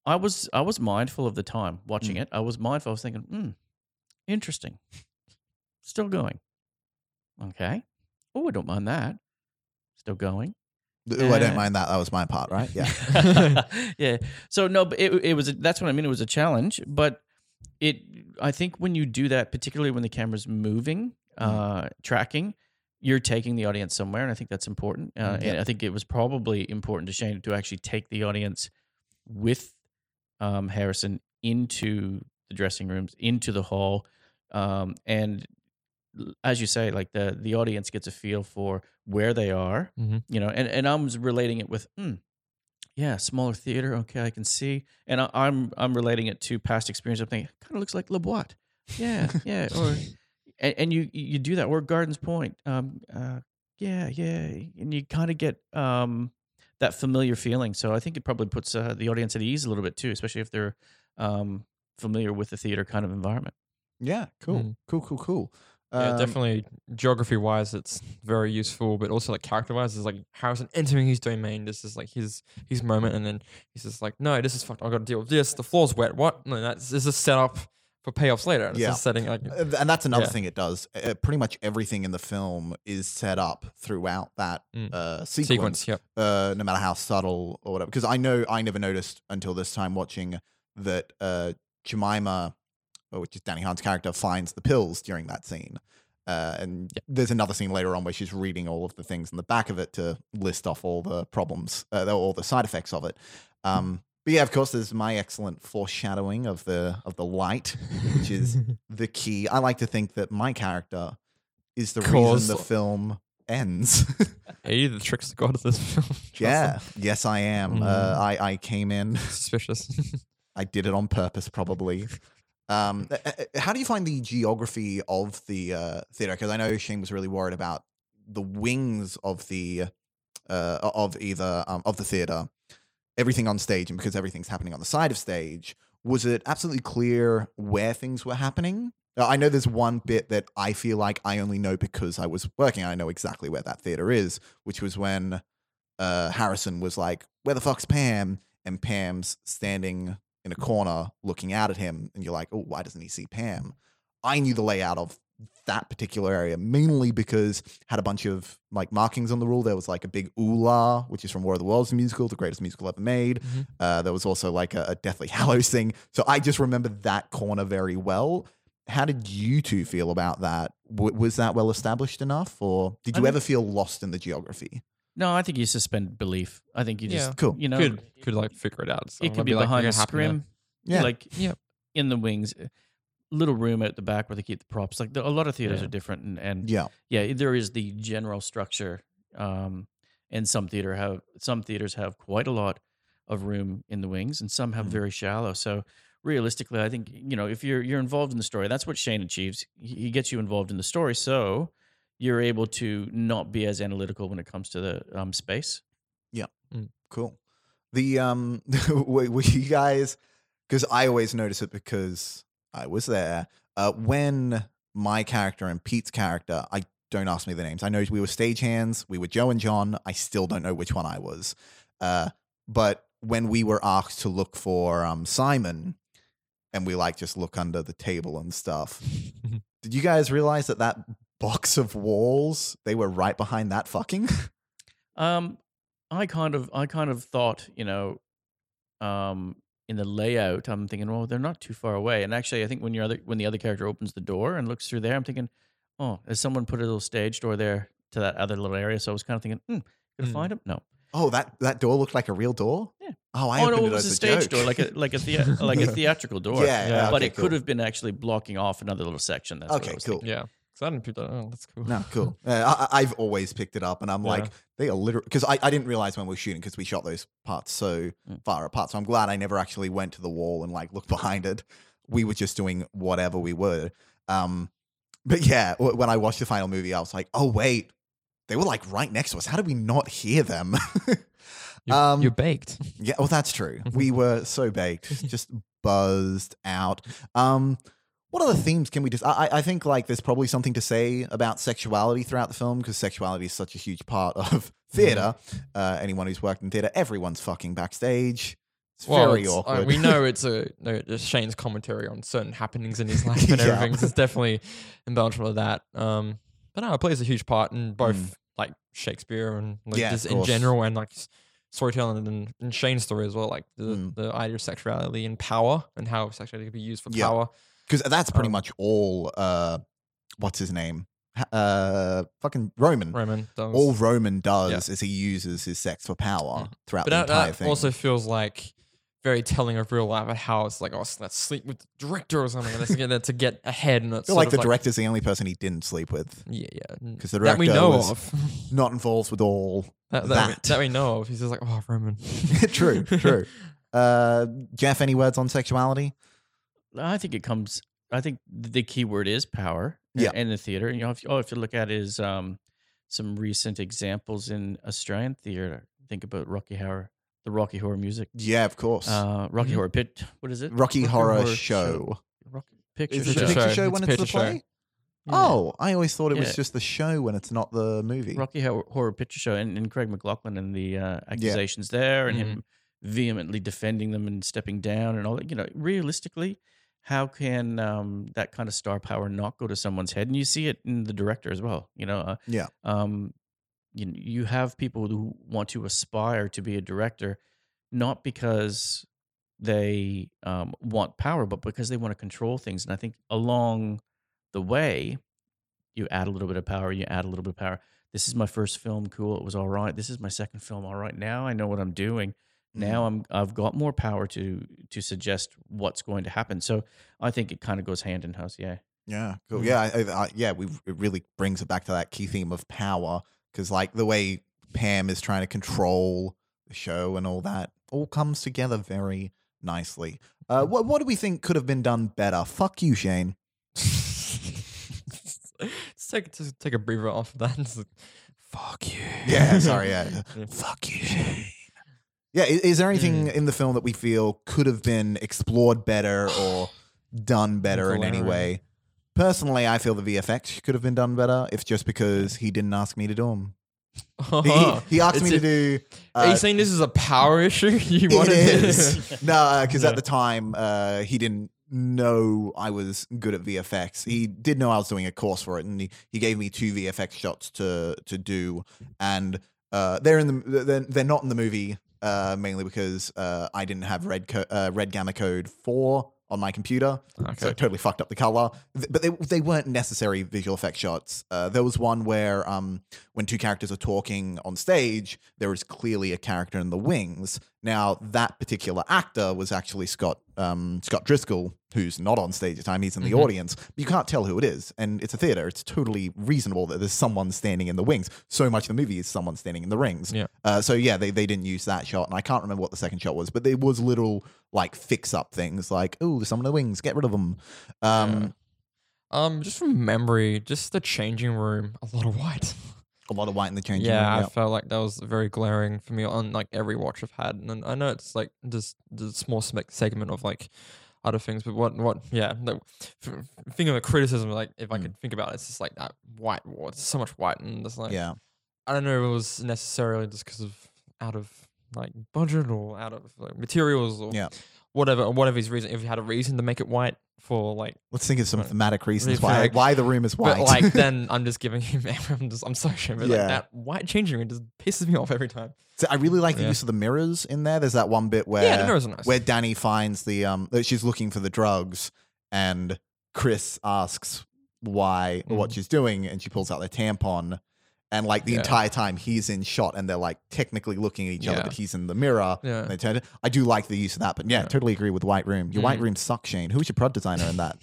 I was I was mindful of the time watching Mm. it. I was mindful. I was thinking, hmm, interesting. Still going. Okay. Oh, I don't mind that. Still going. Oh, I don't mind that. That was my part, right? Yeah. yeah. So no, but it, it was a, that's what I mean. It was a challenge, but it. I think when you do that, particularly when the camera's moving, uh, tracking, you're taking the audience somewhere, and I think that's important. Uh, Yeah. And I think it was probably important to Shane to actually take the audience with um, Harrison into the dressing rooms, into the hall, um, and as you say, like the the audience gets a feel for where they are, Mhm. you know, and and I'm relating it with, hmm, yeah, smaller theater, okay, I can see, and I, I'm I'm relating it to past experience. I'm thinking, kind of looks like La Boite, yeah, yeah, or and, and you you do that or Gardens Point, um, uh, yeah, yeah, and you kind of get um that familiar feeling. So I think it probably puts uh, the audience at ease a little bit too, especially if they're um familiar with the theater kind of environment. Yeah. Cool. Mm. Cool. Cool. Cool. Yeah, Um, definitely. Geography wise, it's very useful, but also like character wise, is like Harrison entering his domain. This is like his his moment, and then he's just like, "No, this is fucked. I got to deal with this. The floor's wet. What? No, that's this is set up for payoffs later. It's Yeah. setting like Uh, And that's another Yeah. thing it does. Uh, pretty much everything in the film is set up throughout that Mm. uh, sequence. sequence. Yep. uh, no matter how subtle or whatever. Because I know I never noticed until this time watching that uh, Jemima, uh, which is Danny Hunt's character, finds the pills during that scene. Uh, and there's another scene later on where she's reading all of the things in the back of it to list off all the problems, uh, all the side effects of it. Um, but yeah, of course, there's my excellent foreshadowing of the of the light, which is the key. I like to think that my character is the Cause- reason the film ends. Are you the trickster god of this film? Yeah, yes, I am. Uh, Mm. I I came in. Suspicious. I did it on purpose, probably. Um, uh, uh, how do you find the geography of the uh, theater? Because I know Shane was really worried about the wings of the uh, of either um, of the theater, everything on stage, and because everything's happening on the side of stage. Was it absolutely clear where things were happening? Uh, I know there's one bit that I feel like I only know because I was working. I know exactly where that theater is, which was when uh, Harrison was like, "Where the fuck's Pam?" and Pam's standing in a corner looking out at him, and you're like, "Oh, why doesn't he see Pam?" I knew the layout of that particular area mainly because had a bunch of like markings on the rule. There was like a big oolah, which is from War of the Worlds the musical, the greatest musical ever made. Mhm. Uh, there was also like a, a Deathly Hallows thing. So I just remember that corner very well. How did you two feel about that? W- was that well established enough, or did I you think- ever feel lost in the geography? No, I think you suspend belief. I think you just Yeah. Cool. You know, could could like figure it out. So it could I'd be like, behind "Yeah, the happen there." scrim. Yeah. like Yep. in the wings. Little room at the back where they keep the props. Like the, a lot of theaters Yeah. are different, and, and Yeah, yeah, there is the general structure. Um, and some theater have some theaters have quite a lot of room in the wings, and some have Mhm. very shallow. So realistically, I think you know if you're you're involved in the story, that's what Shane achieves. He, he gets you involved in the story, so you're able to not be as analytical when it comes to the um, space. Yeah. Cool. The um, were, were you guys? Because I always notice it because I was there. Uh, when my character and Pete's character, I don't ask me the names. I know we were stagehands. We were Joe and John. I still don't know which one I was. Uh, but when we were asked to look for um Simon, and we like just look under the table and stuff. Did you guys realize that that box of walls they were right behind that fucking? Um, I kind of, I kind of thought, you know, um, in the layout, I'm thinking, well, they're not too far away. And actually, I think when your other, when the other character opens the door and looks through there, I'm thinking, oh, has someone put a little stage door there to that other little area? So I was kind of thinking, hmm, gonna Hmm. find him? No. Oh, that that door looked like a real door. Yeah. Oh, I oh opened no, it it was as a stage joke. door, like a like a thea- like a theatrical door. Yeah, yeah, but okay, it could have been actually blocking off another little section. That's what I Okay, was cool. thinking. Yeah. Because I didn't pick that. Oh, that's cool. No, cool. Uh, I, I've always picked it up, and I'm Yeah. like, they are literally because I, I didn't realize when we were shooting because we shot those parts so Mm. far apart. So I'm glad I never actually went to the wall and like looked behind it. We were just doing whatever we were. Um, but yeah, w- when I watched the final movie, I was like, oh wait, they were like right next to us. How did we not hear them? You're, Um, you're baked. Yeah, well, that's true. We were so baked, just buzzed out. Um, what other themes can we just? I, I- think like there's probably something to say about sexuality throughout the film because sexuality is such a huge part of theater. Uh, anyone who's worked in theater, everyone's fucking backstage. It's very it's- uh, awkward. we know it's a no, it's Shane's commentary on certain happenings in his life and Yeah. everything. It's definitely embellishment of that. Um, but no, it plays a huge part in both Mm. like Shakespeare and like Yeah, just in course. general and like storytelling and, and Shane's story as well. Like the, Mm. the idea of sexuality and power and how sexuality can be used for Yeah. power. Because that's pretty Um, much all. Uh, what's his name? Uh, fucking Roman. Roman does. All Roman does is he uses his sex for power throughout but the that, entire that thing. also feels like very telling of real life, about how it's like, oh, so let's sleep with the director or something. Let's get that to get ahead. And I it's like the director's the only person he didn't sleep with. Yeah, yeah. n- 'Cause the that we know of. Not involved with all that, that, we, that. that we know of. He's just like, oh, Roman. true, true. Uh, Jeff, any words on sexuality? I think it comes. I think the key word is power. Yeah. In the theater, you know, if you, all you look at is um, some recent examples in Australian theater. Think about Rocky Horror, the Rocky Horror music, Yeah, of course. uh, Rocky Mhm. Horror Pit. What is it? Rocky, Rocky Horror, Horror Show. Rocky Picture Is it Show. the picture Show. show It's when a it's the picture show. play? Yeah. Oh, I always thought it was just the show when it's not the movie. Rocky Horror, Horror Picture Show, and, and Craig McLachlan and the uh, accusations there, and him vehemently defending them and stepping down and all that. You know, realistically, how can um, that kind of star power not go to someone's head? And you see it in the director as well. You know, uh, Yeah. Um, you you have people who want to aspire to be a director, not because they um, want power, but because they want to control things. And I think along the way, you add a little bit of power, you add a little bit of power. This is my first film, cool. It was all right. This is my second film, all right. Now I know what I'm doing. Now I'm I've got more power to to suggest what's going to happen. So I think it kind of goes hand in house. Yeah. Yeah, cool. Mm. Yeah, I, I, yeah. We it really brings it back to that key theme of power because, like, the way Pam is trying to control the show and all that all comes together very nicely. Uh, what what do we think could have been done better? Fuck you, Shane. Let's take just take a breather off of that. Like, Fuck you. Yeah, sorry. Yeah, Yeah. fuck you, Shane. Yeah, is, is there anything in the film that we feel could have been explored better or done better in any way? Personally, I feel the VFX could have been done better. If just because he didn't ask me to do them. He, he asked me It's to a- do. Are Uh, you saying this is a power issue? You it wanted is no, because Yeah. at the time uh, he didn't know I was good at VFX. He did know I was doing a course for it, and he, he gave me two VFX shots to to do, and uh, they're in the they're, they're not in the movie uh, mainly because uh, I didn't have red co- uh, red gamma code four on my computer, so Okay. it totally fucked up the color. But they they weren't necessary visual effect shots. Uh, there was one where um, when two characters are talking on stage, there is clearly a character in the wings. Now that particular actor was actually Scott um, Scott Driscoll, who's not on stage at the time. He's in the Mhm. audience. But you can't tell who it is, and it's a theater. It's totally reasonable that there's someone standing in the wings. So much of the movie is someone standing in the rings. Yeah. Uh, so yeah, they, they didn't use that shot, and I can't remember what the second shot was, but there was little like fix up things like, oh, there's someone in the wings, get rid of them. Um, Um, just from memory, just the changing room, a lot of white. a lot of white in the changing yeah, room. I felt like that was very glaring for me on like every watch I've had, and I know it's like just the small seg- segment of like other things, but what what yeah, the, f- f- think of a criticism like if I Mm. could think about it, it's just like that white wall. It's so much white, and it's like yeah. I don't know if it was necessarily just because of out of like budget or out of like, materials or Yeah. Whatever whatever his reason. If he had a reason to make it white for like Let's think of some thematic reasons why like- why the room is white. But like then I'm just giving him. I'm just. I'm sorry, Shane, but Yeah. like that white changing room just pisses me off every time. So I really like the Yeah. use of the mirrors in there. There's that one bit where yeah, the mirrors are nice. where Danny finds the um that she's looking for the drugs and Chris asks why or what Mhm. she's doing and she pulls out their tampon and like the Yeah. entire time he's in shot and they're like technically looking at each other but he's in the mirror Yeah. and they turn it. I do like the use of that but yeah, Yeah. totally agree with White Room. Your White Mhm. Room sucks Shane. Who was your prod designer in that?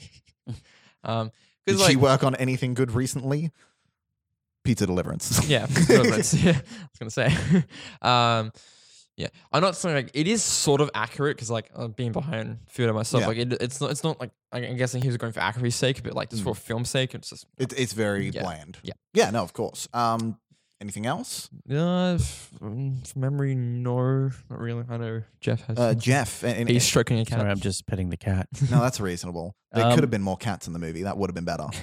um, Did because she like work on anything good recently? Pizza Deliverance. yeah, deliverance, yeah, I was gonna say. um, yeah, I'm not saying like it is sort of accurate because like uh, being behind theater myself, Yeah. like it, it's not. It's not like I'm guessing he was going for accuracy's sake, but like just for film's sake, it's just It, it's very Yeah. bland. Yeah. Yeah, no, of course. Um anything else? uh, mm, from memory, no, not really. I know Jeff has. Uh Jeff and, and- he's stroking a cat. Sorry, I'm just petting the cat. No, that's reasonable. There Um, could have been more cats in the movie. That would have been better.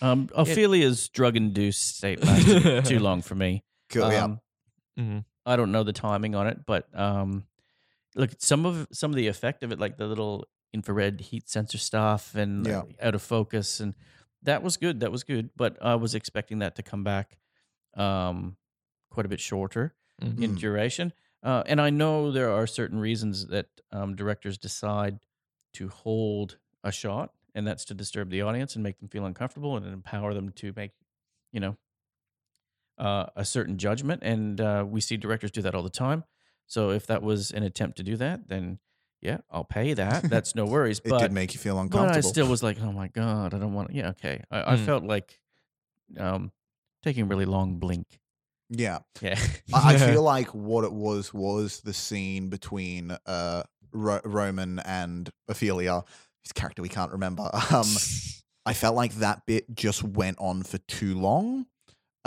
Um, Ophelia's drug-induced state lasted too long for me. Cool, yeah. Um, Mhm. I don't know the timing on it, but um, look, some of some of the effect of it, like the little infrared heat sensor stuff and Yeah. uh, out of focus, and that was good. That was good, but I was expecting that to come back um, quite a bit shorter Mhm. in duration. Uh, and I know there are certain reasons that um, directors decide to hold a shot, and that's to disturb the audience and make them feel uncomfortable and empower them to make, you know, uh, a certain judgment. And uh, we see directors do that all the time. So if that was an attempt to do that, then yeah, I'll pay that. That's no worries. It but did make you feel but uncomfortable. I still was like, oh my god, I don't want. Yeah, okay. I, I Mm. felt like um, taking a really long blink. yeah. Yeah. I, I feel like what it was was the scene between uh Ro- Roman and Ophelia, his character we can't remember. Um I felt like that bit just went on for too long.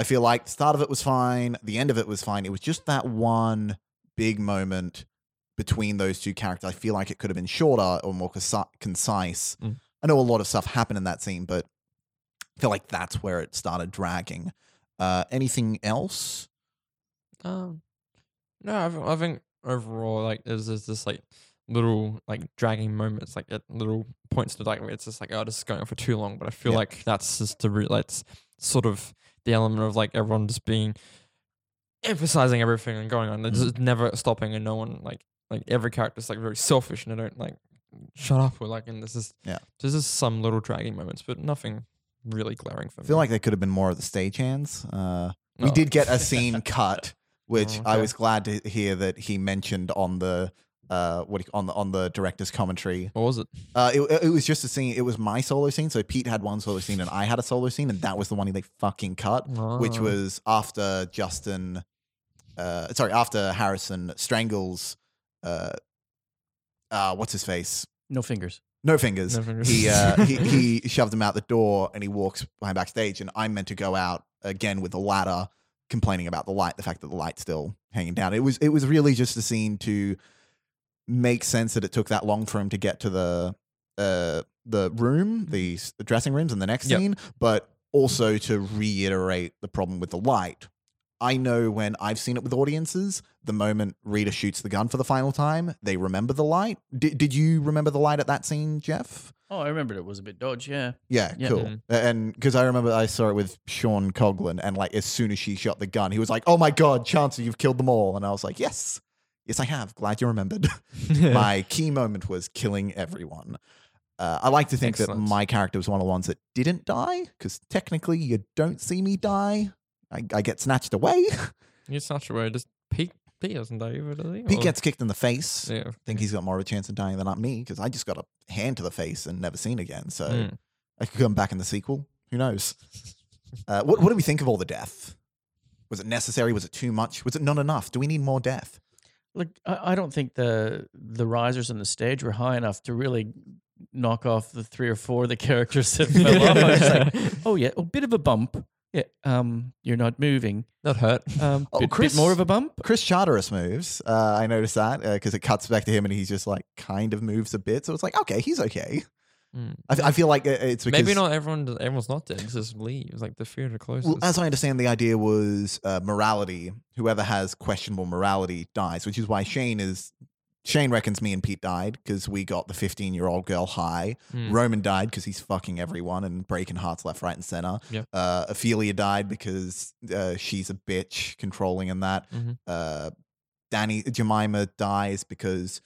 I feel like the start of it was fine, the end of it was fine. It was just that one big moment between those two characters. I feel like it could have been shorter or more concise. Mm. I know a lot of stuff happened in that scene, but I feel like that's where it started dragging. Uh, anything else? Um, no, I, I think overall, like, there's this, this like little like dragging moments, like at little points to like where it's just like, oh, this is going on for too long. But I feel Yeah. like that's just the re- like it's sort of the element of like everyone just being emphasizing everything and going on. Mm. just never stopping, and no one like like every character's like very selfish and they don't like shut up or like. And this is Yeah. there's just some little dragging moments, but nothing really glaring for I me. feel like they could have been more of the stagehands. Uh, we did get a scene cut, which Oh, I okay. was glad to hear that he mentioned on the uh, what on the on the director's commentary. What was it? Uh, it, it was just a scene. It was my solo scene. So Pete had one solo scene and I had a solo scene, and that was the one they fucking cut, which Oh. was after Justin. Uh, sorry, after Harrison strangles. Uh, uh, what's his face? No fingers. No fingers. No fingers. He, uh, he he shoved him out the door, and he walks behind backstage. And I'm meant to go out again with the ladder, complaining about the light, the fact that the light's still hanging down. It was it was really just a scene to make sense that it took that long for him to get to the uh the room, the, the dressing rooms, in the next Yep. scene, but also to reiterate the problem with the light. I know when I've seen it with audiences, the moment Rita shoots the gun for the final time, they remember the light. Did, did you remember the light at that scene, Jeff? Oh, I remembered it was a bit dodge. Yeah. Yeah, Yeah. cool. Mhm. And because I remember I saw it with Sean Coughlin, and like as soon as she shot the gun, he was like, "Oh my god, Chancellor, you've killed them all!" And I was like, "Yes, yes, I have. Glad you remembered." my key moment was killing everyone. Uh, I like to think Excellent. that my character was one of the ones that didn't die because technically you don't see me die. I, I get snatched away. You're such a way. Just Pete. Pete doesn't die either, does he? Pete Or- gets kicked in the face. Yeah. I think he's got more of a chance of dying than not me because I just got a hand to the face and never seen again. So Mm. I could come back in the sequel. Who knows? Uh, what, what do we think of all the death? Was it necessary? Was it too much? Was it not enough? Do we need more death? Look, I, I don't think the the risers on the stage were high enough to really knock off the three or four of the characters that fell off. I was like, oh yeah, a bit of a bump. Yeah, um, you're not moving. Not hurt. Um, Oh, bit, Chris- bit more of a bump. Chris Charteris moves. Uh, I noticed that because it cuts back to him and he's just like kind of moves a bit. So it's like, okay, he's okay. Mm. I, f- I feel like uh, it's because Maybe not everyone. Everyone's not dead. It's just leaves. Like the fear the closest. Well, as I understand, the idea was uh, morality. Whoever has questionable morality dies, which is why Shane is. Shane reckons me and Pete died because we got the 15 year old girl high. Mm. Roman died because he's fucking everyone and breaking hearts left, right, and center. Yeah. Uh, Ophelia died because uh, she's a bitch, controlling and that. Mhm. Uh, Danny Jemima dies because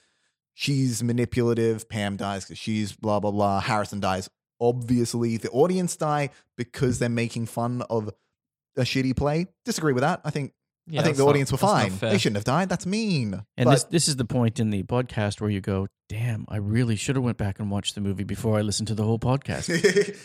she's manipulative. Pam dies because she's blah blah blah. Harrison dies. Obviously, the audience die because they're making fun of a shitty play. Disagree with that. I think Yeah, I think the not- audience were fine. They shouldn't have died. That's mean. And But- this this is the point in the podcast where you go, "Damn, I really should have went back and watched the movie before I listened to the whole podcast."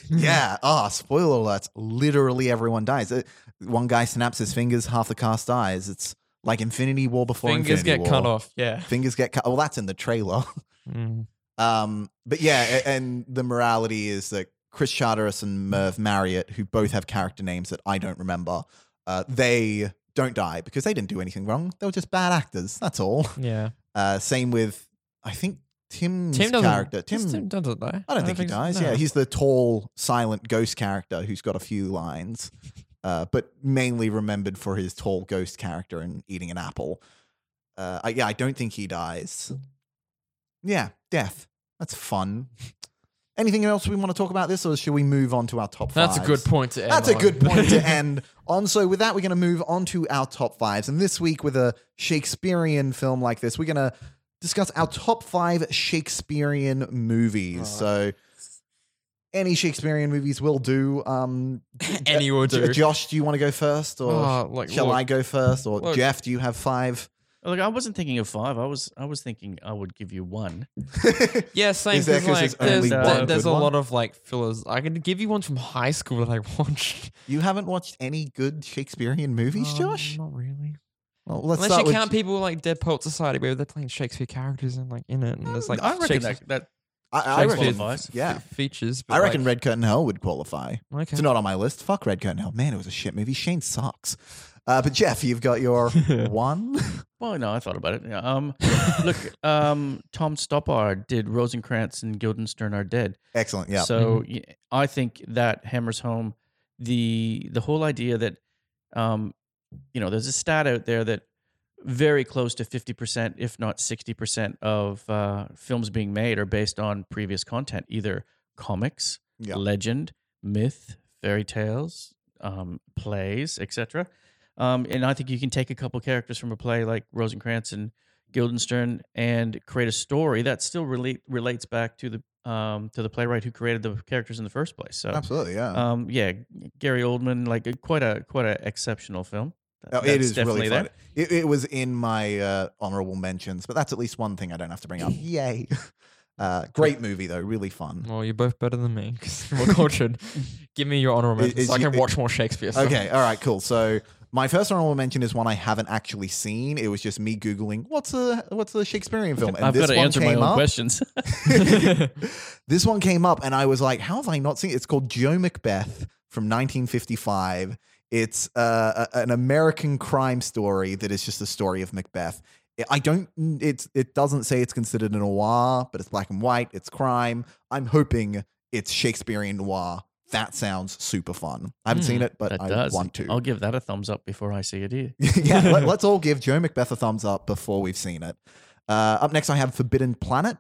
yeah. Ah, spoiler alerts. Literally everyone dies. Uh, One guy snaps his fingers, half the cast dies. It's like Infinity War before Fingers Infinity get cut off. Yeah. Fingers get cut. Well, that's in the trailer. Mm. Um, but yeah, and the morality is that Chris Charteris and Merv Marriott, who both have character names that I don't remember, uh, they don't die because they didn't do anything wrong. They were just bad actors. That's all. Yeah. Uh, same with, I think Tim's Tim character. Tim, Tim doesn't die. I don't think he dies. so. Yeah, he's the tall, silent ghost character who's got a few lines, uh, but mainly remembered for his tall ghost character and eating an apple. Uh, I, yeah, I don't think he dies. Yeah, death. That's fun. Anything else we want to talk about this, or should we move on to our top That's a good point to end. That's a good point to end on. So, with that, we're going to move on to our top fives. And this week, with a Shakespearean film like this, we're going to discuss our top five Shakespearean movies. So, any Shakespearean movies will do. Um, Any will do. Josh, do you want to go first, or Oh, like, shall look, I go first, or look. Jeff? Do you have five? Look, I wasn't thinking of five. I was I was thinking I would give you one. Yeah, same. Is there 'cause, 'cause like, there's there's, only there- one there's good a one? lot of like fillers. I can give you one from high school that I watched. you haven't watched any good Shakespearean movies, Um, Josh? Not really. Well, let's Unless you with count people like Dead Poet Society where they're playing Shakespeare characters and like in it, and there's like I reckon that, that I, I reckon, qualifies. yeah. fe- features. but, I reckon Red Curtain Hell would qualify. Okay. It's not on my list. Fuck Red Curtain Hell. Man, it was a shit movie. Shane sucks. Uh, but Jeff, you've got your one. Well, no, I thought about it. Yeah, Um, look, um, Tom Stoppard did Rosencrantz and Guildenstern are dead. Excellent. Yeah. So y- I think that hammers home the the whole idea that, um, you know, there's a stat out there that very close to fifty percent, if not sixty percent, of uh, films being made are based on previous content, either comics, Yeah. legend, myth, fairy tales, um, plays, etc. Um, and I think you can take a couple characters from a play like Rosencrantz and Guildenstern and create a story that still relate, relates back to the um, to the playwright who created the characters in the first place. So, Absolutely, yeah. um, yeah, Gary Oldman, like quite a quite an exceptional film. That- Oh, it that's is really fun. It, it was in my uh, honorable mentions, but that's at least one thing I don't have to bring up. Yay! Uh, great movie though, really fun. Well, you're both better than me because we're cultured. Give me your honorable mentions is so I you- can watch more Shakespeare. Stuff. Okay, all right, cool. So my first honorable mention is one I haven't actually seen. It was just me googling what's a what's a Shakespearean film, and I've this got to one answer my came own up. questions. this one came up, and I was like, "How have I not seen it?" It's called Joe Macbeth from 1955. It's uh, a- an American crime story that is just a story of Macbeth. I don't. It's it doesn't say it's considered a noir, but it's black and white. It's crime. I'm hoping it's Shakespearean noir. That sounds super fun. I haven't Hmm, seen it, but I does. want to. I'll give that a thumbs up before I see it. Either. yeah, let, us all give Joe Macbeth a thumbs up before we've seen it. Uh, up next, I have Forbidden Planet,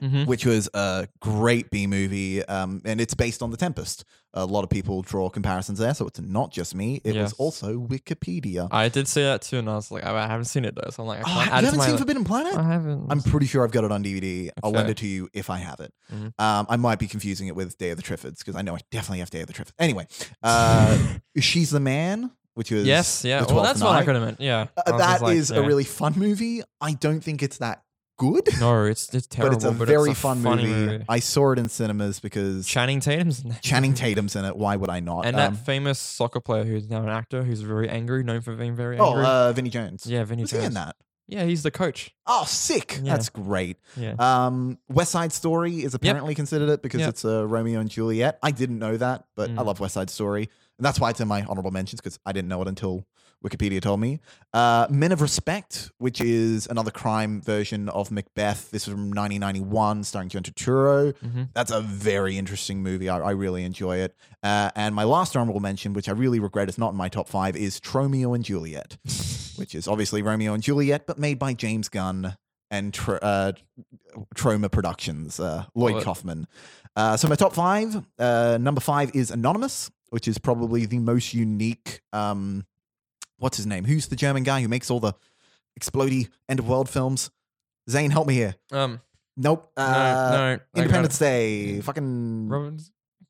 Mhm. which was a great B movie, um, and it's based on The Tempest. A lot of people draw comparisons there, so it's not just me. It was also Wikipedia. I did see that too, and I was like, I haven't seen it though, so I'm like, I Oh, can't you add to haven't seen li- Forbidden Planet? I haven't. I'm pretty sure I've got it on DVD. I'll lend it to you if I have it. Mhm. Um, I might be confusing it with Day of the Triffids because I know I definitely have Day of the Triffids. Anyway, uh, She's the Man, which was yes, yeah. Well, 12th that's what I Night. could have meant. Yeah, Uh, that like, is yeah. a really fun movie. I don't think it's that good, no. It's it's terrible, but it's a very fun funny movie. I saw it in cinemas because Channing Tatum's in that Channing. Tatum's in it. Why would I not? and Um, that famous soccer player who's now an actor who's very angry, known for being very oh, angry. uh, Vinnie Jones. yeah, Vinnie was he in Jones. that? Yeah, he's the coach. Oh, sick! Yeah. That's great. Yeah. Um, West Side Story is apparently considered it because Yep. it's a Romeo and Juliet. I didn't know that, but I Mm. love West Side Story, and that's why it's in my honorable mentions because I didn't know it until Wikipedia told me. Uh, Men of Respect, which is another crime version of Macbeth. This is from 1991, starring John Turturro. Mhm. That's a very interesting movie. I, I really enjoy it. Uh, and my last honorable mention, which I really regret is not in my top five, is Tromeo and Juliet, which is obviously Romeo and Juliet, but made by James Gunn and Tr- uh, Troma Productions, uh, Lloyd it. Kaufman. Uh, so my top five, uh, number five is Anonymous, which is probably the most unique. Um, what's his name? Who's the German guy who makes all the explodey end of world films? Zane, help me here. Um. Nope. No, Uh, no. Independence. Day. Fucking Robert.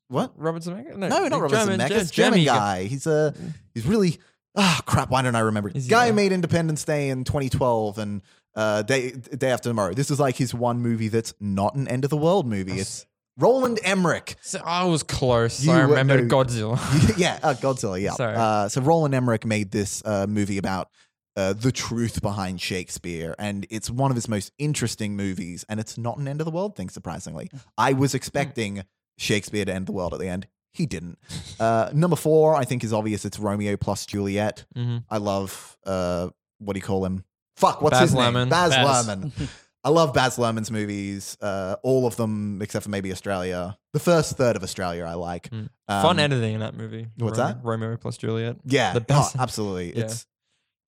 what? Robert Zemeckis? No, No, not Robert German, Zemeckis. German, German guy. He's a he's really ah crap. Why don't I remember? Is Guy made Independence Day in 2012 and uh, Day Day After Tomorrow. This is like his one movie that's not an end of the world movie. It's Roland Emmerich. So I was close. You I were- no. Godzilla. yeah, uh, Godzilla. Yeah. Uh, so Roland Emmerich made this uh, movie about uh, the truth behind Shakespeare, and it's one of his most interesting movies. And it's not an end of the world thing, surprisingly. I was expecting Shakespeare to end the world at the end. He didn't. Uh, number four, I think, is obvious. It's Romeo plus Juliet. hmm I love uh, what do you call him? Fuck, what's Baz his name? Baz, Baz. Luhrmann. I love Baz Luhrmann's movies. Uh, all of them except for maybe Australia. The first third of Australia, I like. Mm. Um, Fun editing in that movie. what's Romeo, that? Romeo plus Juliet. Yeah, The oh, best- absolutely. Yeah. It's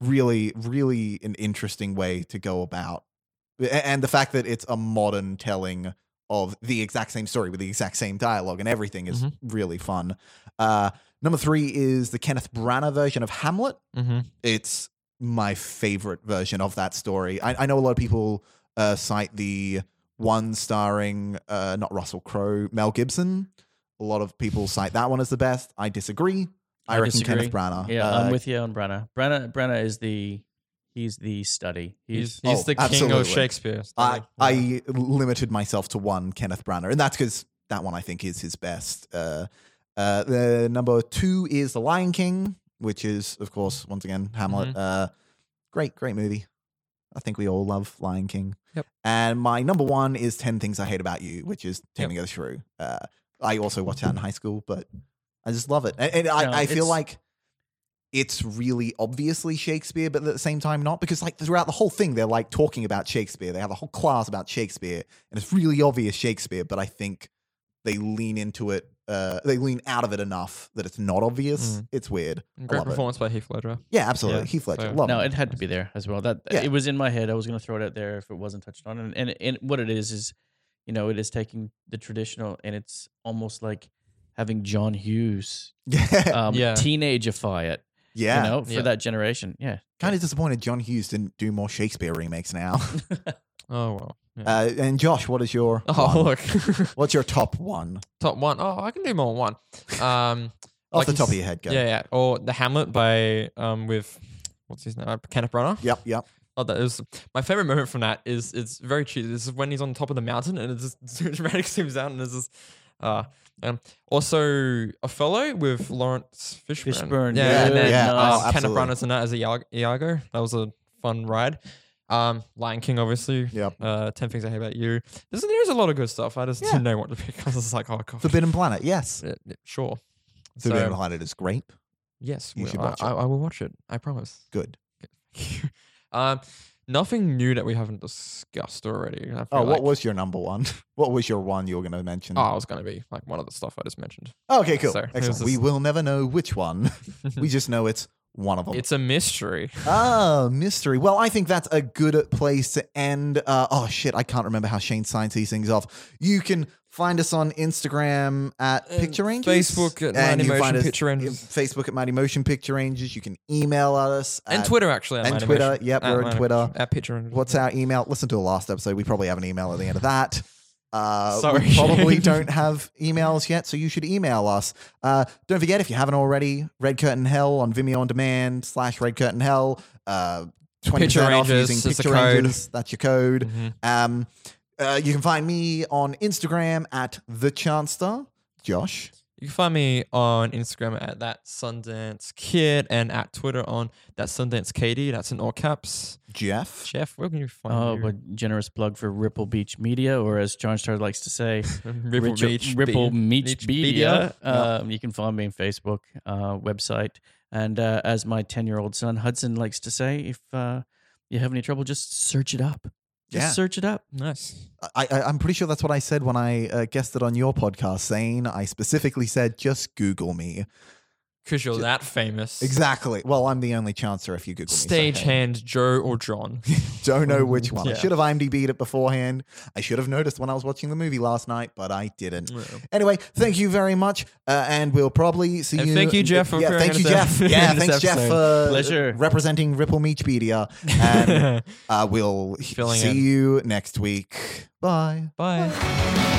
really, really an interesting way to go about, and the fact that it's a modern telling of the exact same story with the exact same dialogue and everything is Mhm. really fun. Uh, number three is the Kenneth Branagh version of Hamlet. Mm-hmm. It's my favorite version of that story. I, I know a lot of people uh, cite the one starring uh, not Russell Crowe, Mel Gibson. A lot of people cite that one as the best. I disagree. I, I reckon disagree. Kenneth Branagh. Yeah, uh, I'm with you on Branagh. Branagh Branagh is the he's the study. He's He's, he's Oh, the king absolutely. of Shakespeare. I, Like, I limited myself to one Kenneth Branagh, and that's because that one I think is his best. Uh, uh, the number two is The Lion King, which is, of course, once again Hamlet. Mm-hmm. Uh, great, great movie. I think we all love Lion King. Yep. And my number one is Ten Things I Hate About You, which is Yep. Taming of the Shrew. Uh, I also watched that in high school, but I just love it, and, and I, No, I feel like it's really obviously Shakespeare, but at the same time not because like throughout the whole thing they're like talking about Shakespeare. They have a whole class about Shakespeare, and it's really obvious Shakespeare. But I think they lean into it. Uh, they lean out of it enough that it's not obvious. Mm. It's weird. Great love it. performance by Heath Ledger. Yeah, absolutely. Yeah, Heath Ledger, so- love no, him. it had to be there as well. That Yeah. it was in my head. I was going to throw it out there if it wasn't touched on. And, and and what it is is, you know, it is taking the traditional and it's almost like having John Hughes Yeah, um, Yeah. teenageify it. yeah. You know, for Yeah. that generation. Yeah. Kind of disappointed John Hughes didn't do more Shakespeare remakes now. Oh well. Yeah. Uh, and Josh, what is your oh one? look, what's your top one top one. Oh, I can do more than one. Um, off like the top of your head? Go. Yeah, yeah. Or the Hamlet by um with what's his name? Uh, Kenneth Branagh. Yep. Yep. Oh, that is my favorite moment from that. Is it's very cheesy. This is when he's on top of the mountain and it just dramatic zooms out and there's this. Uh, um, also Othello with Laurence Fishburne. Fishburne, yeah, yeah, and then yeah, uh, oh, Kenneth absolutely. Branagh's in that as a Iago. Iago. That was a fun ride. Um, Lion King, obviously. Yep. Uh, Ten Things I Hate About You. There's, there's a lot of good stuff. I just Yeah. didn't know what to pick. I was just like, oh god, Forbidden Planet. Yes. Yeah, yeah, sure. Forbidden So, Planet is great. yes, You we- should I, watch it. I, I will watch it. I promise. Good. um, nothing new that we haven't discussed already. I feel Oh, what like- was your number one? What was your one you were going to mention? Oh, I was going to be like one of the stuff I just mentioned. okay, cool. so it was Excellent. We just- will never know which one. we just know it's one of them. It's a mystery. Ah, mystery. Well, I think that's a good place to end. Uh, oh shit, I can't remember how Shane signs these things off. You can find us on Instagram at And Picture Rangers, Facebook at and Mighty you can find Motion Picture Rangers. Facebook at Mighty Motion Picture Rangers. You can email us and at- Twitter, actually. at and Mighty Twitter. Motion. Yep, At we're on Twitter. At Picture Rangers. What's our email? Listen to the last episode. We probably have an email at the end of that. Uh, Sorry, we probably don't have emails yet, so you should email us. Uh, don't forget, if you haven't already, Red Curtain Hell on Vimeo on demand slash Red Curtain Hell. Uh, 20% Picture off Rangers using is the Picture code. Rangers. That's your code. Mhm. Um, uh, you can find me on Instagram at The Chanster. Josh. You can find me on Instagram at that Sundance Kid and at Twitter on that Sundance Katie. That's in all caps. Jeff. Jeff, where can you find Oh, you? but generous plug for Ripple Beach Media, or as John Star likes to say, Ripple Richard- Beach. Ripple Be- Beach Beach Media. Yeah. Um, you can find me on Facebook uh, website, and uh, as my ten-year-old son Hudson likes to say, if uh, you have any trouble, just search it up. Just Yeah. search it up. Nice. I, I, I'm pretty sure that's what I said when I uh, guested on your podcast, saying I specifically said, just Google me. Because you're that famous. Exactly. Well, I'm the only Chanster if you Google me. so hey. Stagehand Joe or John. Don't know which one. I Yeah. should have IMDb'd it beforehand. I should have noticed when I was watching the movie last night, but I didn't. Yeah. Anyway, thank you very much, uh, and we'll probably see And you. thank you, Jeff, for yeah, appearing thank in you, this Jeff. ep- Yeah, in this thanks, Jeff, episode. for Pleasure. representing Ripple Meachpedia, and uh, we'll Filling see in. you next week. Bye. Bye.